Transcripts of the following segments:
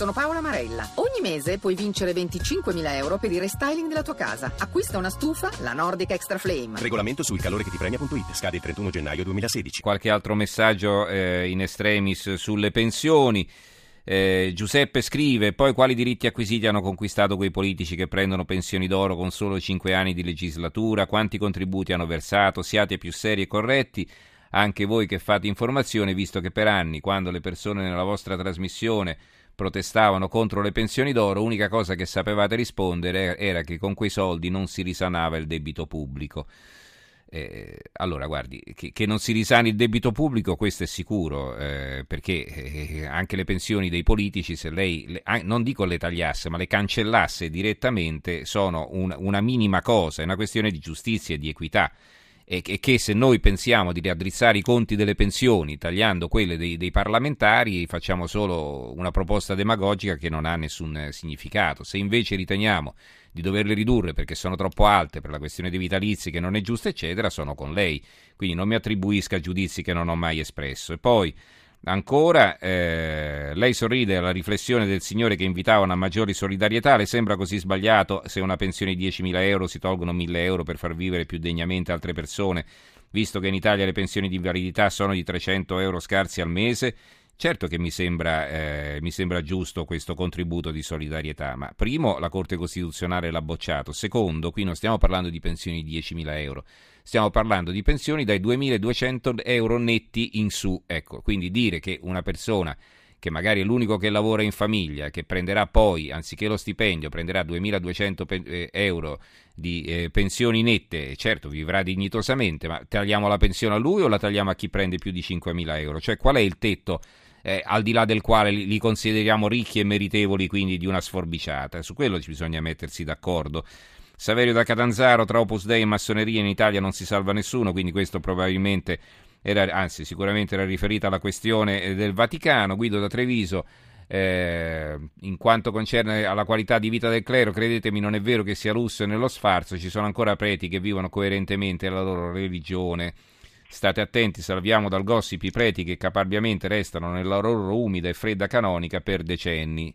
sono Paola Marella. Ogni mese puoi vincere 25.000 euro per il restyling della tua casa. Acquista una stufa, la Nordic Extra Flame. Regolamento sul calore che ti premia.it. Scade il 31 gennaio 2016. Qualche altro messaggio eh, in estremis sulle pensioni. Eh, Giuseppe scrive: Poi quali diritti acquisiti hanno conquistato quei politici che prendono pensioni d'oro con solo 5 anni di legislatura? Quanti contributi hanno versato? Siate più seri e corretti. Anche voi che fate informazione, visto che per anni, quando le persone nella vostra trasmissione protestavano contro le pensioni d'oro, l'unica cosa che sapevate rispondere era che con quei soldi non si risanava il debito pubblico. Eh, allora, guardi, che, che, non si risani il debito pubblico, questo è sicuro, eh, perché eh, anche le pensioni dei politici, se lei, le, non dico le tagliasse, ma le cancellasse direttamente, sono un, una minima cosa, è una questione di giustizia e di equità e che se noi pensiamo di raddrizzare i conti delle pensioni tagliando quelle dei, dei, parlamentari facciamo solo una proposta demagogica che non ha nessun significato. Se invece riteniamo di doverle ridurre perché sono troppo alte per la questione dei vitalizi che non è giusta eccetera, sono con lei. Quindi non mi attribuisca giudizi che non ho mai espresso. E poi Ancora, eh, lei sorride alla riflessione del signore che invitava una maggiore solidarietà. Le sembra così sbagliato se una pensione di 10.000 euro si tolgono 1.000 euro per far vivere più degnamente altre persone, visto che in Italia le pensioni di invalidità sono di 300 euro scarsi al mese? Certo che mi sembra, eh, mi sembra, giusto questo contributo di solidarietà, ma primo la Corte Costituzionale l'ha bocciato, secondo qui non stiamo parlando di pensioni di 10.000 euro, stiamo parlando di pensioni dai 2.200 euro netti in su. Ecco, quindi dire che una persona che magari è l'unico che lavora in famiglia, che prenderà poi, anziché lo stipendio, prenderà 2.200 eh, euro di eh, pensioni nette, certo vivrà dignitosamente, ma tagliamo la pensione a lui o la tagliamo a chi prende più di 5.000 euro? Cioè qual è il tetto eh, al di là del quale li, li, consideriamo ricchi e meritevoli quindi di una sforbiciata. Su quello ci bisogna mettersi d'accordo. Saverio da Catanzaro, tra Opus Dei e massoneria in Italia non si salva nessuno, quindi questo probabilmente era, anzi sicuramente era riferito alla questione eh, del Vaticano. Guido da Treviso, eh, in quanto concerne alla qualità di vita del clero, credetemi non è vero che sia russo e nello sfarzo, ci sono ancora preti che vivono coerentemente la loro religione. State attenti, salviamo dal gossip i preti che caparbiamente restano nella loro umida e fredda canonica per decenni.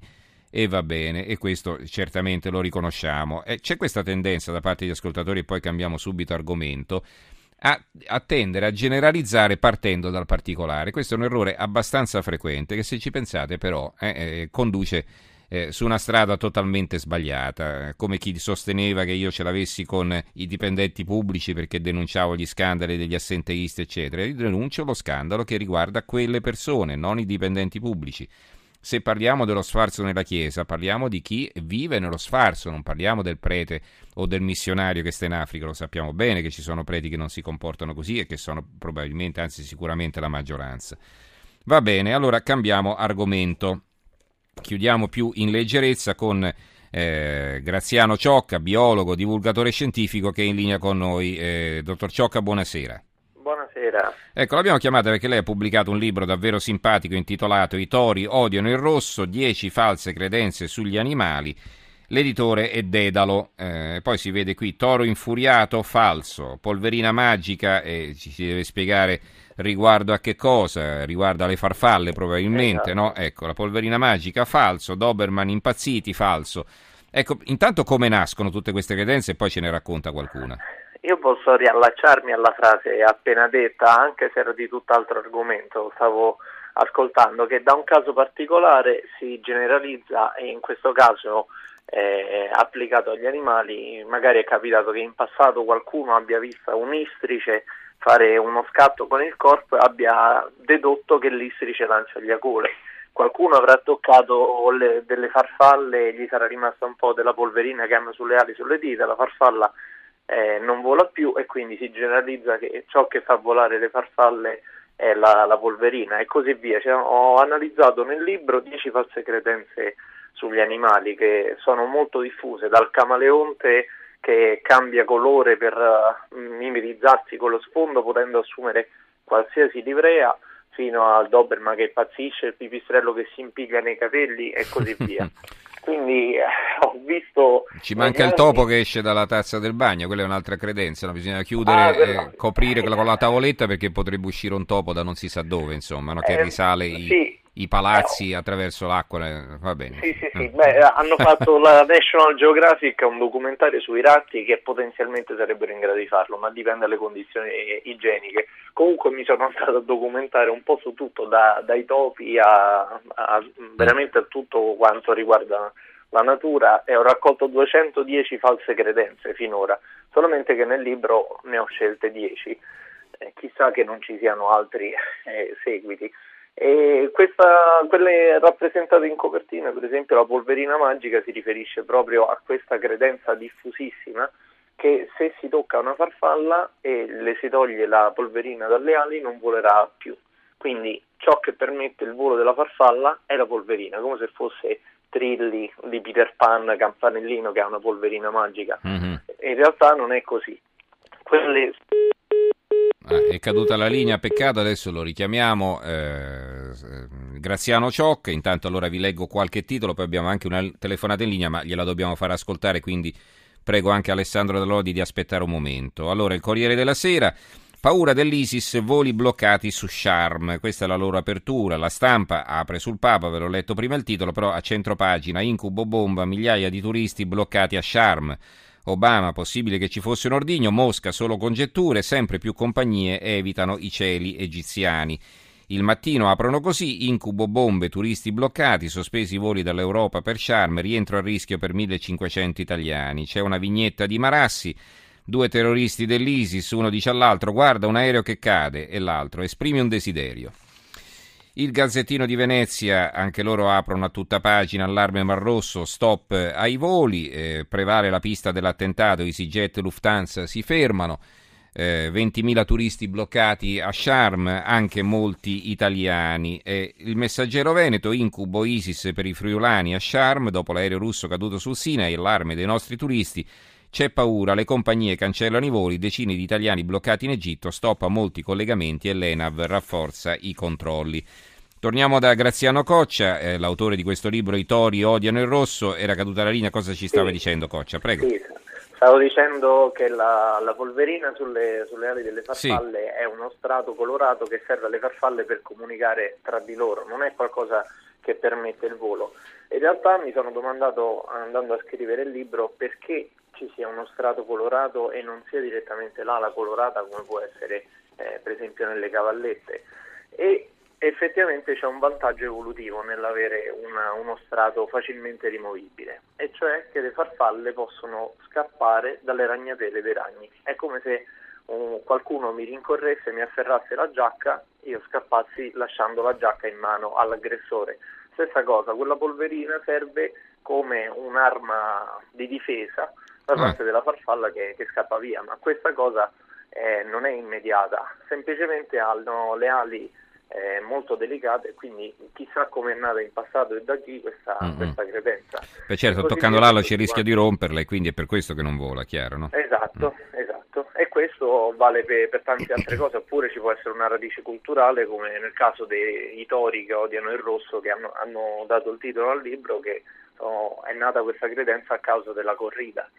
E va bene, e questo certamente lo riconosciamo. E c'è questa tendenza da parte degli ascoltatori, e poi cambiamo subito argomento, a, a, tendere a generalizzare partendo dal particolare. Questo è un errore abbastanza frequente che se ci pensate però eh, eh, conduce eh, su una strada totalmente sbagliata, come chi sosteneva che io ce l'avessi con i dipendenti pubblici perché denunciavo gli scandali degli assenteisti, eccetera. Io denuncio lo scandalo che riguarda quelle persone, non i dipendenti pubblici. Se parliamo dello sfarzo nella Chiesa, parliamo di chi vive nello sfarzo, non parliamo del prete o del missionario che sta in Africa. Lo sappiamo bene che ci sono preti che non si comportano così e che sono probabilmente, anzi sicuramente la maggioranza. Va bene, allora cambiamo argomento chiudiamo più in leggerezza con eh, Graziano Ciocca, biologo, divulgatore scientifico che è in linea con noi. Eh, dottor Ciocca, buonasera. Buonasera. Ecco, l'abbiamo chiamata perché lei ha pubblicato un libro davvero simpatico intitolato I tori odiano il rosso, 10 false credenze sugli animali. L'editore è Dedalo, eh, poi si vede qui toro infuriato, falso, polverina magica, e ci si deve spiegare riguardo a che cosa? Riguardo alle farfalle probabilmente, esatto. no? Ecco, la polverina magica, falso, Doberman impazziti, falso. Ecco, intanto come nascono tutte queste credenze e poi ce ne racconta qualcuna. Io posso riallacciarmi alla frase appena detta, anche se era di tutt'altro argomento, stavo ascoltando, che da un caso particolare si generalizza e in questo caso eh, applicato agli animali, magari è capitato che in passato qualcuno abbia visto un istrice fare uno scatto con il corpo e abbia dedotto che l'istrice lancia gli acole. Qualcuno avrà toccato le, delle farfalle e gli sarà rimasta un po' della polverina che hanno sulle ali, sulle dita, la farfalla eh, non vola più e quindi si generalizza che ciò che fa volare le farfalle è la, la polverina e così via. Cioè, ho analizzato nel libro 10 false credenze sugli animali che sono molto diffuse, dal camaleonte che cambia colore per uh, mimetizzarsi con lo sfondo potendo assumere qualsiasi livrea fino al Doberman che impazzisce, il pipistrello che si impicca nei capelli e così via. Quindi eh, ho visto... Ci manca il topo che esce dalla tazza del bagno, quella è un'altra credenza, no? bisogna chiudere, ah, eh, coprire con la tavoletta perché potrebbe uscire un topo da non si sa dove, insomma, no? che eh, risale... I... Sì i palazzi eh, attraverso l'acqua, eh, va bene. Sì, sì, sì. Mm. Beh, hanno fatto la National Geographic un documentario sui ratti che potenzialmente sarebbero in grado di farlo, ma dipende dalle condizioni igieniche. Comunque mi sono andato a documentare un po' su tutto, da, dai topi a, a veramente a tutto quanto riguarda la natura e ho raccolto 210 false credenze finora, solamente che nel libro ne ho scelte 10. Eh, chissà che non ci siano altri eh, seguiti. E questa, quelle rappresentate in copertina, per esempio la polverina magica, si riferisce proprio a questa credenza diffusissima che se si tocca una farfalla e le si toglie la polverina dalle ali non volerà più. Quindi ciò che permette il volo della farfalla è la polverina, come se fosse Trilli di Peter Pan, Campanellino che ha una polverina magica. Mm-hmm. In realtà non è così. Quelle Ah, è caduta la linea, peccato, adesso lo richiamiamo. Eh, Graziano Ciocca, intanto allora vi leggo qualche titolo, poi abbiamo anche una telefonata in linea, ma gliela dobbiamo far ascoltare, quindi prego anche Alessandro Dall'Odi di aspettare un momento. Allora, il Corriere della Sera, paura dell'ISIS, voli bloccati su Sharm, questa è la loro apertura, la stampa apre sul Papa, ve l'ho letto prima il titolo, però a centro pagina, incubo bomba, migliaia di turisti bloccati a Sharm. Obama, possibile che ci fosse un ordigno, Mosca solo congetture, sempre più compagnie evitano i cieli egiziani. Il mattino aprono così, incubo bombe, turisti bloccati, sospesi i voli dall'Europa per Sharm, rientro a rischio per 1500 italiani. C'è una vignetta di Marassi, due terroristi dell'ISIS, uno dice all'altro guarda un aereo che cade e l'altro esprime un desiderio. Il Gazzettino di Venezia, anche loro aprono a tutta pagina, allarme Mar Rosso, stop ai voli, eh, prevale la pista dell'attentato, EasyJet e Lufthansa si fermano, eh, 20.000 turisti bloccati a Sharm, anche molti italiani. Eh, il messaggero Veneto, incubo ISIS per i friulani a Sharm, dopo l'aereo russo caduto sul Sinai, allarme dei nostri turisti, c'è paura, le compagnie cancellano i voli, decine di italiani bloccati in Egitto, stop a molti collegamenti e l'ENAV rafforza i controlli. Torniamo da Graziano Coccia, eh, l'autore di questo libro I tori odiano il rosso. Era caduta la linea, cosa ci stava sì. dicendo Coccia? Prego. Sì. Stavo dicendo che la, la polverina sulle, sulle, ali delle farfalle sì. è uno strato colorato che serve alle farfalle per comunicare tra di loro, non è qualcosa che permette il volo. In realtà mi sono domandato, andando a scrivere il libro, perché ci sia uno strato colorato e non sia direttamente l'ala colorata come può essere eh, per esempio nelle cavallette. E effettivamente c'è un vantaggio evolutivo nell'avere una, uno strato facilmente rimovibile e cioè che le farfalle possono scappare dalle ragnatele dei ragni. È come se um, qualcuno mi rincorresse, mi afferrasse la giacca io scappassi lasciando la giacca in mano all'aggressore stessa cosa, quella polverina serve come un'arma di difesa da ah. parte della farfalla che, che scappa via, ma questa cosa eh, non è immediata, semplicemente hanno le ali eh, molto delicate, quindi chissà come è nata in passato e da chi questa, mm-hmm. questa credenza. Beh certo, toccando l'ala c'è il rischio di romperla e quindi è per questo che non vola, chiaro, no? Esatto, mm. esatto. E questo vale per, per, tante altre cose, oppure ci può essere una radice culturale, come nel caso dei tori che odiano il rosso, che hanno, hanno dato il titolo al libro, che sono, è nata questa credenza a causa della corrida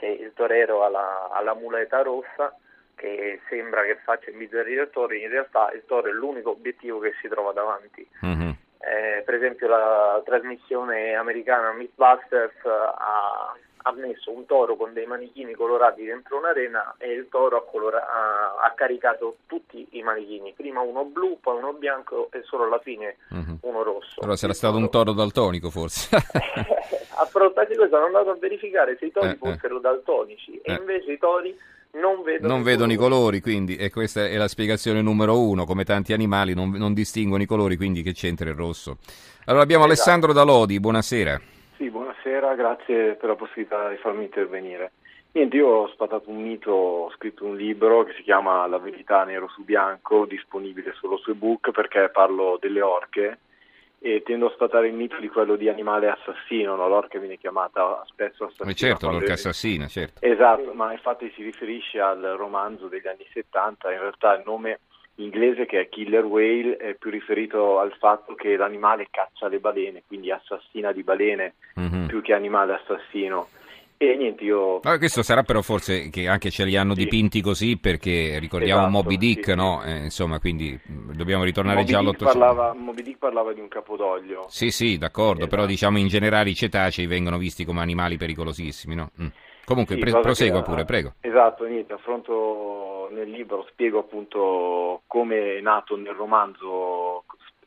che il torero ha la, ha la muleta rossa che sembra che faccia imbizzarrire il toro, in realtà il toro è l'unico obiettivo che si trova davanti. Mm-hmm. Eh, per esempio la trasmissione americana Mythbusters ha, ha, messo un toro con dei manichini colorati dentro un'arena e il toro ha, colora- ha, ha, caricato tutti i manichini, prima uno blu, poi uno bianco e solo alla fine mm-hmm. uno rosso. Allora sarà stato un toro daltonico forse. a fronte di questo sono andato a verificare se i tori eh, eh. fossero eh. daltonici e invece i tori non vedono, non i, vedono colori. i colori, quindi e questa è la spiegazione numero uno, come tanti animali non, non distinguono i colori, quindi che c'entra il rosso. Allora abbiamo esatto. Alessandro Dalodi, buonasera. Sì, buonasera, grazie per la possibilità di farmi intervenire. Niente, io ho spatato un mito, ho scritto un libro che si chiama La verità nero su bianco, disponibile solo su ebook perché parlo delle orche e tendo a sfatare il mito di quello di animale assassino, no? l'orca viene chiamata spesso assassina. Eh certo, l'orca assassina, certo. Esatto, ma infatti si riferisce al romanzo degli anni 70, in realtà il nome inglese che è killer whale è più riferito al fatto che l'animale caccia le balene, quindi assassina di balene mm-hmm. più che animale assassino. E niente, io... No, questo sarà però forse che anche ce li hanno sì. dipinti così perché ricordiamo esatto, Moby Dick, sì, no? Eh, insomma, quindi dobbiamo ritornare Moby già all'Ottocento. Moby Dick parlava di un capodoglio. Sì, sì, d'accordo, esatto. però diciamo in generale i cetacei vengono visti come animali pericolosissimi, no? Mm. Comunque, pre- prosegua pure, prego. Esatto, niente, affronto nel libro, spiego appunto come è nato nel romanzo,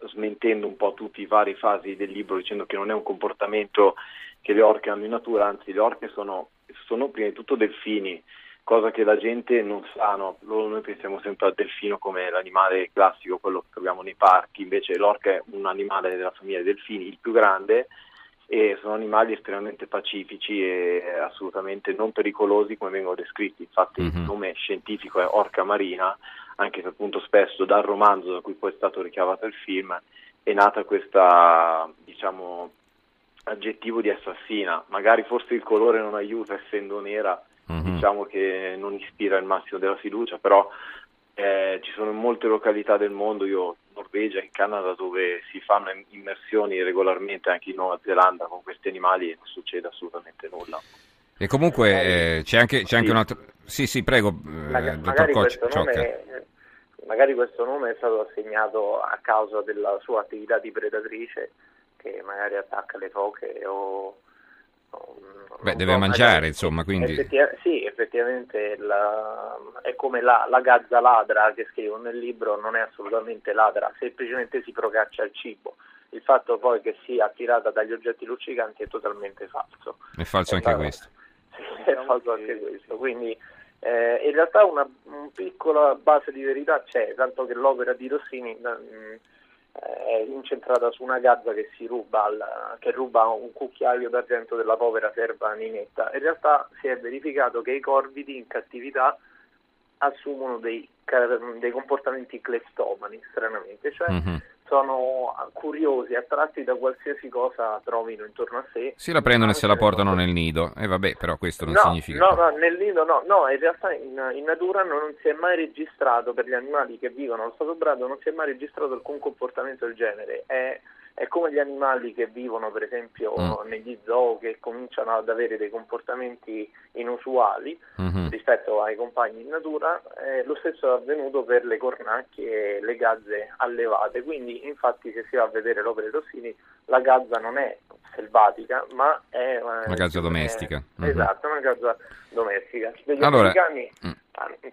smentendo un po' tutte le varie fasi del libro, dicendo che non è un comportamento che le orche hanno in natura, anzi le orche sono, sono prima di tutto delfini, cosa che la gente non sa, no? noi pensiamo sempre al delfino come l'animale classico, quello che troviamo nei parchi, invece l'orca è un animale della famiglia dei delfini, il più grande, e sono animali estremamente pacifici e assolutamente non pericolosi come vengono descritti, infatti mm-hmm. il nome scientifico è orca marina, anche se appunto spesso dal romanzo da cui poi è stato ricavato il film è nata questa diciamo aggettivo di assassina, magari forse il colore non aiuta essendo nera, mm-hmm. diciamo che non ispira il massimo della fiducia, però eh, ci sono molte località del mondo, io Norvegia, in Canada, dove si fanno immersioni regolarmente, anche in Nuova Zelanda con questi animali e non succede assolutamente nulla. E comunque eh, c'è anche, c'è sì. anche un altro... Sì, sì, prego, eh, dottor Cocci. Magari questo nome è stato assegnato a causa della sua attività di predatrice che magari attacca le foche o... Beh, deve so, mangiare, insomma, quindi... Effettiv- sì, effettivamente la, è come la, la, gazza ladra che scrivo nel libro, non è assolutamente ladra, semplicemente si procaccia il cibo. Il fatto poi che sia attirata dagli oggetti luccicanti è totalmente falso. È falso è anche falso. questo. Sì, è falso anche questo, quindi... Eh, in realtà una, una, piccola base di verità c'è, tanto che l'opera di Rossini mh, è incentrata su una gazza che ruba, al, che ruba un cucchiaio d'argento della povera serva Ninetta. In realtà si è verificato che i corvidi in cattività assumono dei, dei comportamenti cleptomani, stranamente, cioè mm-hmm sono curiosi, attratti da qualsiasi cosa trovino intorno a sé. Si la prendono e se la portano nel nido, e eh, vabbè, però questo non no, significa... No, no, nel nido no, no, in realtà in, in, natura non si è mai registrato, per gli animali che vivono allo stato brado, non si è mai registrato alcun comportamento del genere. È è come gli animali che vivono per esempio mm. negli zoo che cominciano ad avere dei comportamenti inusuali mm-hmm. rispetto ai compagni in natura, eh, lo stesso è avvenuto per le cornacchie e le gazze allevate, quindi infatti se si va a vedere l'opera di Rossini la gazza non è selvatica ma è eh, una gazza domestica. È, mm-hmm. Esatto, una gazza domestica. Degli allora, americani... Mm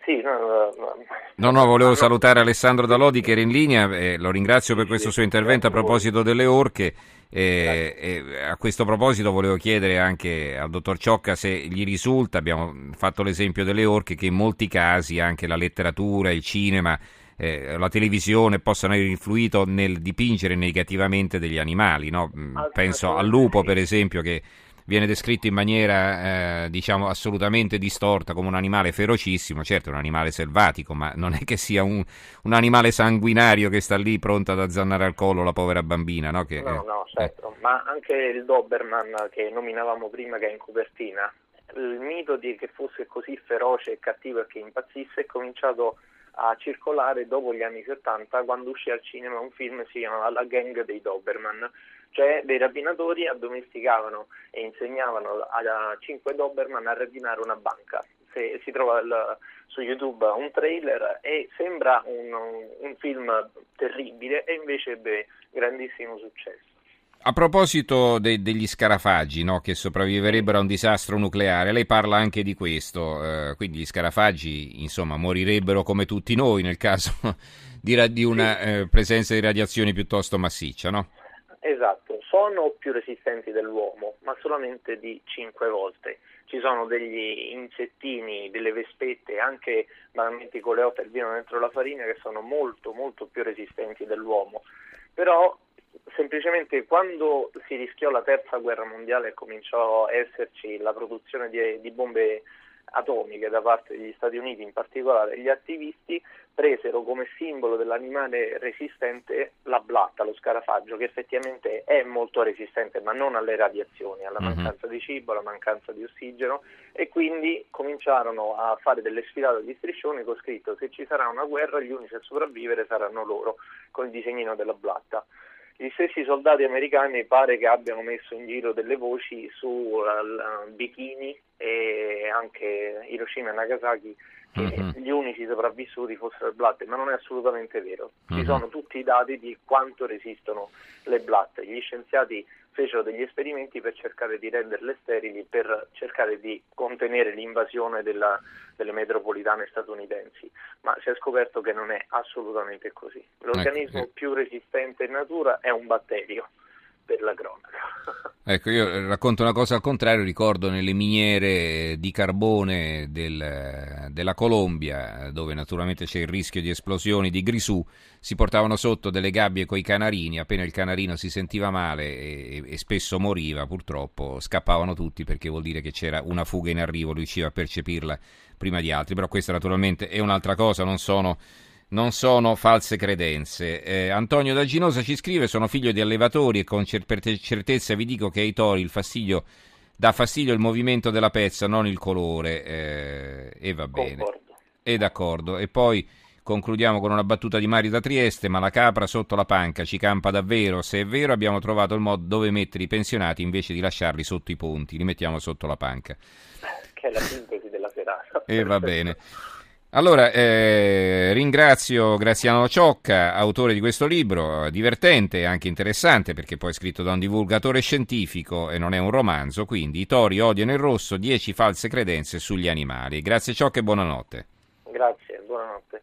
sì, no, no, no, no, volevo salutare Alessandro Dalodi che era in linea, eh, lo ringrazio per questo suo intervento a proposito delle orche. Eh, eh, a questo proposito volevo chiedere anche al dottor Ciocca se gli risulta, abbiamo fatto l'esempio delle orche, che in molti casi anche la letteratura, il cinema, eh, la televisione possano aver influito nel dipingere negativamente degli animali. No? Mm, penso al lupo, per esempio, che viene descritto in maniera eh, diciamo assolutamente distorta come un animale ferocissimo, certo è un animale selvatico, ma non è che sia un, un animale sanguinario che sta lì pronto ad azzannare al collo la povera bambina, no? Che, no, no, certo, eh. ma anche il Doberman che nominavamo prima che è in copertina, il mito di che fosse così feroce e cattivo e che impazzisse è cominciato a circolare dopo gli anni 70 quando uscì al cinema un film si chiama La gang dei Doberman cioè dei rapinatori addomesticavano e insegnavano a cinque Doberman a rapinare una banca. Se, si trova il, su YouTube un trailer e sembra un, un film terribile e invece ebbe grandissimo successo. A proposito de- degli scarafaggi no, che sopravviverebbero a un disastro nucleare, lei parla anche di questo, eh, quindi gli scarafaggi insomma morirebbero come tutti noi nel caso di, ra- di una eh, presenza di radiazioni piuttosto massiccia, no? Esatto, sono più resistenti dell'uomo, ma solamente di 5 volte. Ci sono degli insettini, delle vespette, anche banalmente i vivono dentro la farina, che sono molto, molto più resistenti dell'uomo. Però semplicemente quando si rischiò la terza guerra mondiale e cominciò a esserci la produzione di, di bombe atomiche da parte degli Stati Uniti, in particolare gli attivisti, presero come simbolo dell'animale resistente la blatta, lo scarafaggio, che effettivamente è molto resistente, ma non alle radiazioni, alla mhm. mancanza di cibo, alla mancanza di ossigeno, e quindi cominciarono a fare delle sfilate di striscioni con scritto se ci sarà una guerra gli unici a sopravvivere saranno loro, con il disegnino della blatta. Gli stessi soldati americani pare che abbiano messo in giro delle voci su uh, bikini e anche Hiroshima e Nagasaki che uh-huh. gli unici sopravvissuti fossero le blatte, ma non è assolutamente vero. Ci uh-huh. sono tutti i dati di quanto resistono le blatte. Gli scienziati fecero degli esperimenti per cercare di renderle sterili, per cercare di contenere l'invasione della, delle metropolitane statunitensi, ma si è scoperto che non è assolutamente così. L'organismo ecco. più resistente in natura è un batterio per la cronaca. Ecco, io racconto una cosa al contrario, ricordo nelle miniere di carbone del, della Colombia, dove naturalmente c'è il rischio di esplosioni di grisù, si portavano sotto delle gabbie con i canarini, appena il canarino si sentiva male e, e spesso moriva, purtroppo scappavano tutti perché vuol dire che c'era una fuga in arrivo, riusciva a percepirla prima di altri, però questa naturalmente è un'altra cosa, non sono non sono false credenze. Eh, Antonio da Ginosa ci scrive: Sono figlio di allevatori e con cer- certezza vi dico che ai tori il fastidio dà fastidio il movimento della pezza, non il colore. Eh, e va bene. Concordo. E d'accordo. E poi concludiamo con una battuta di Mario da Trieste: Ma la capra sotto la panca ci campa davvero? Se è vero, abbiamo trovato il modo dove mettere i pensionati invece di lasciarli sotto i ponti, li mettiamo sotto la panca. Che è la sintesi della serata. E va bene. Allora, eh, ringrazio Graziano Ciocca, autore di questo libro, divertente e anche interessante perché poi è scritto da un divulgatore scientifico e non è un romanzo, quindi I tori odiano il rosso, 10 false credenze sugli animali. Grazie Ciocca e buonanotte. Grazie, buonanotte.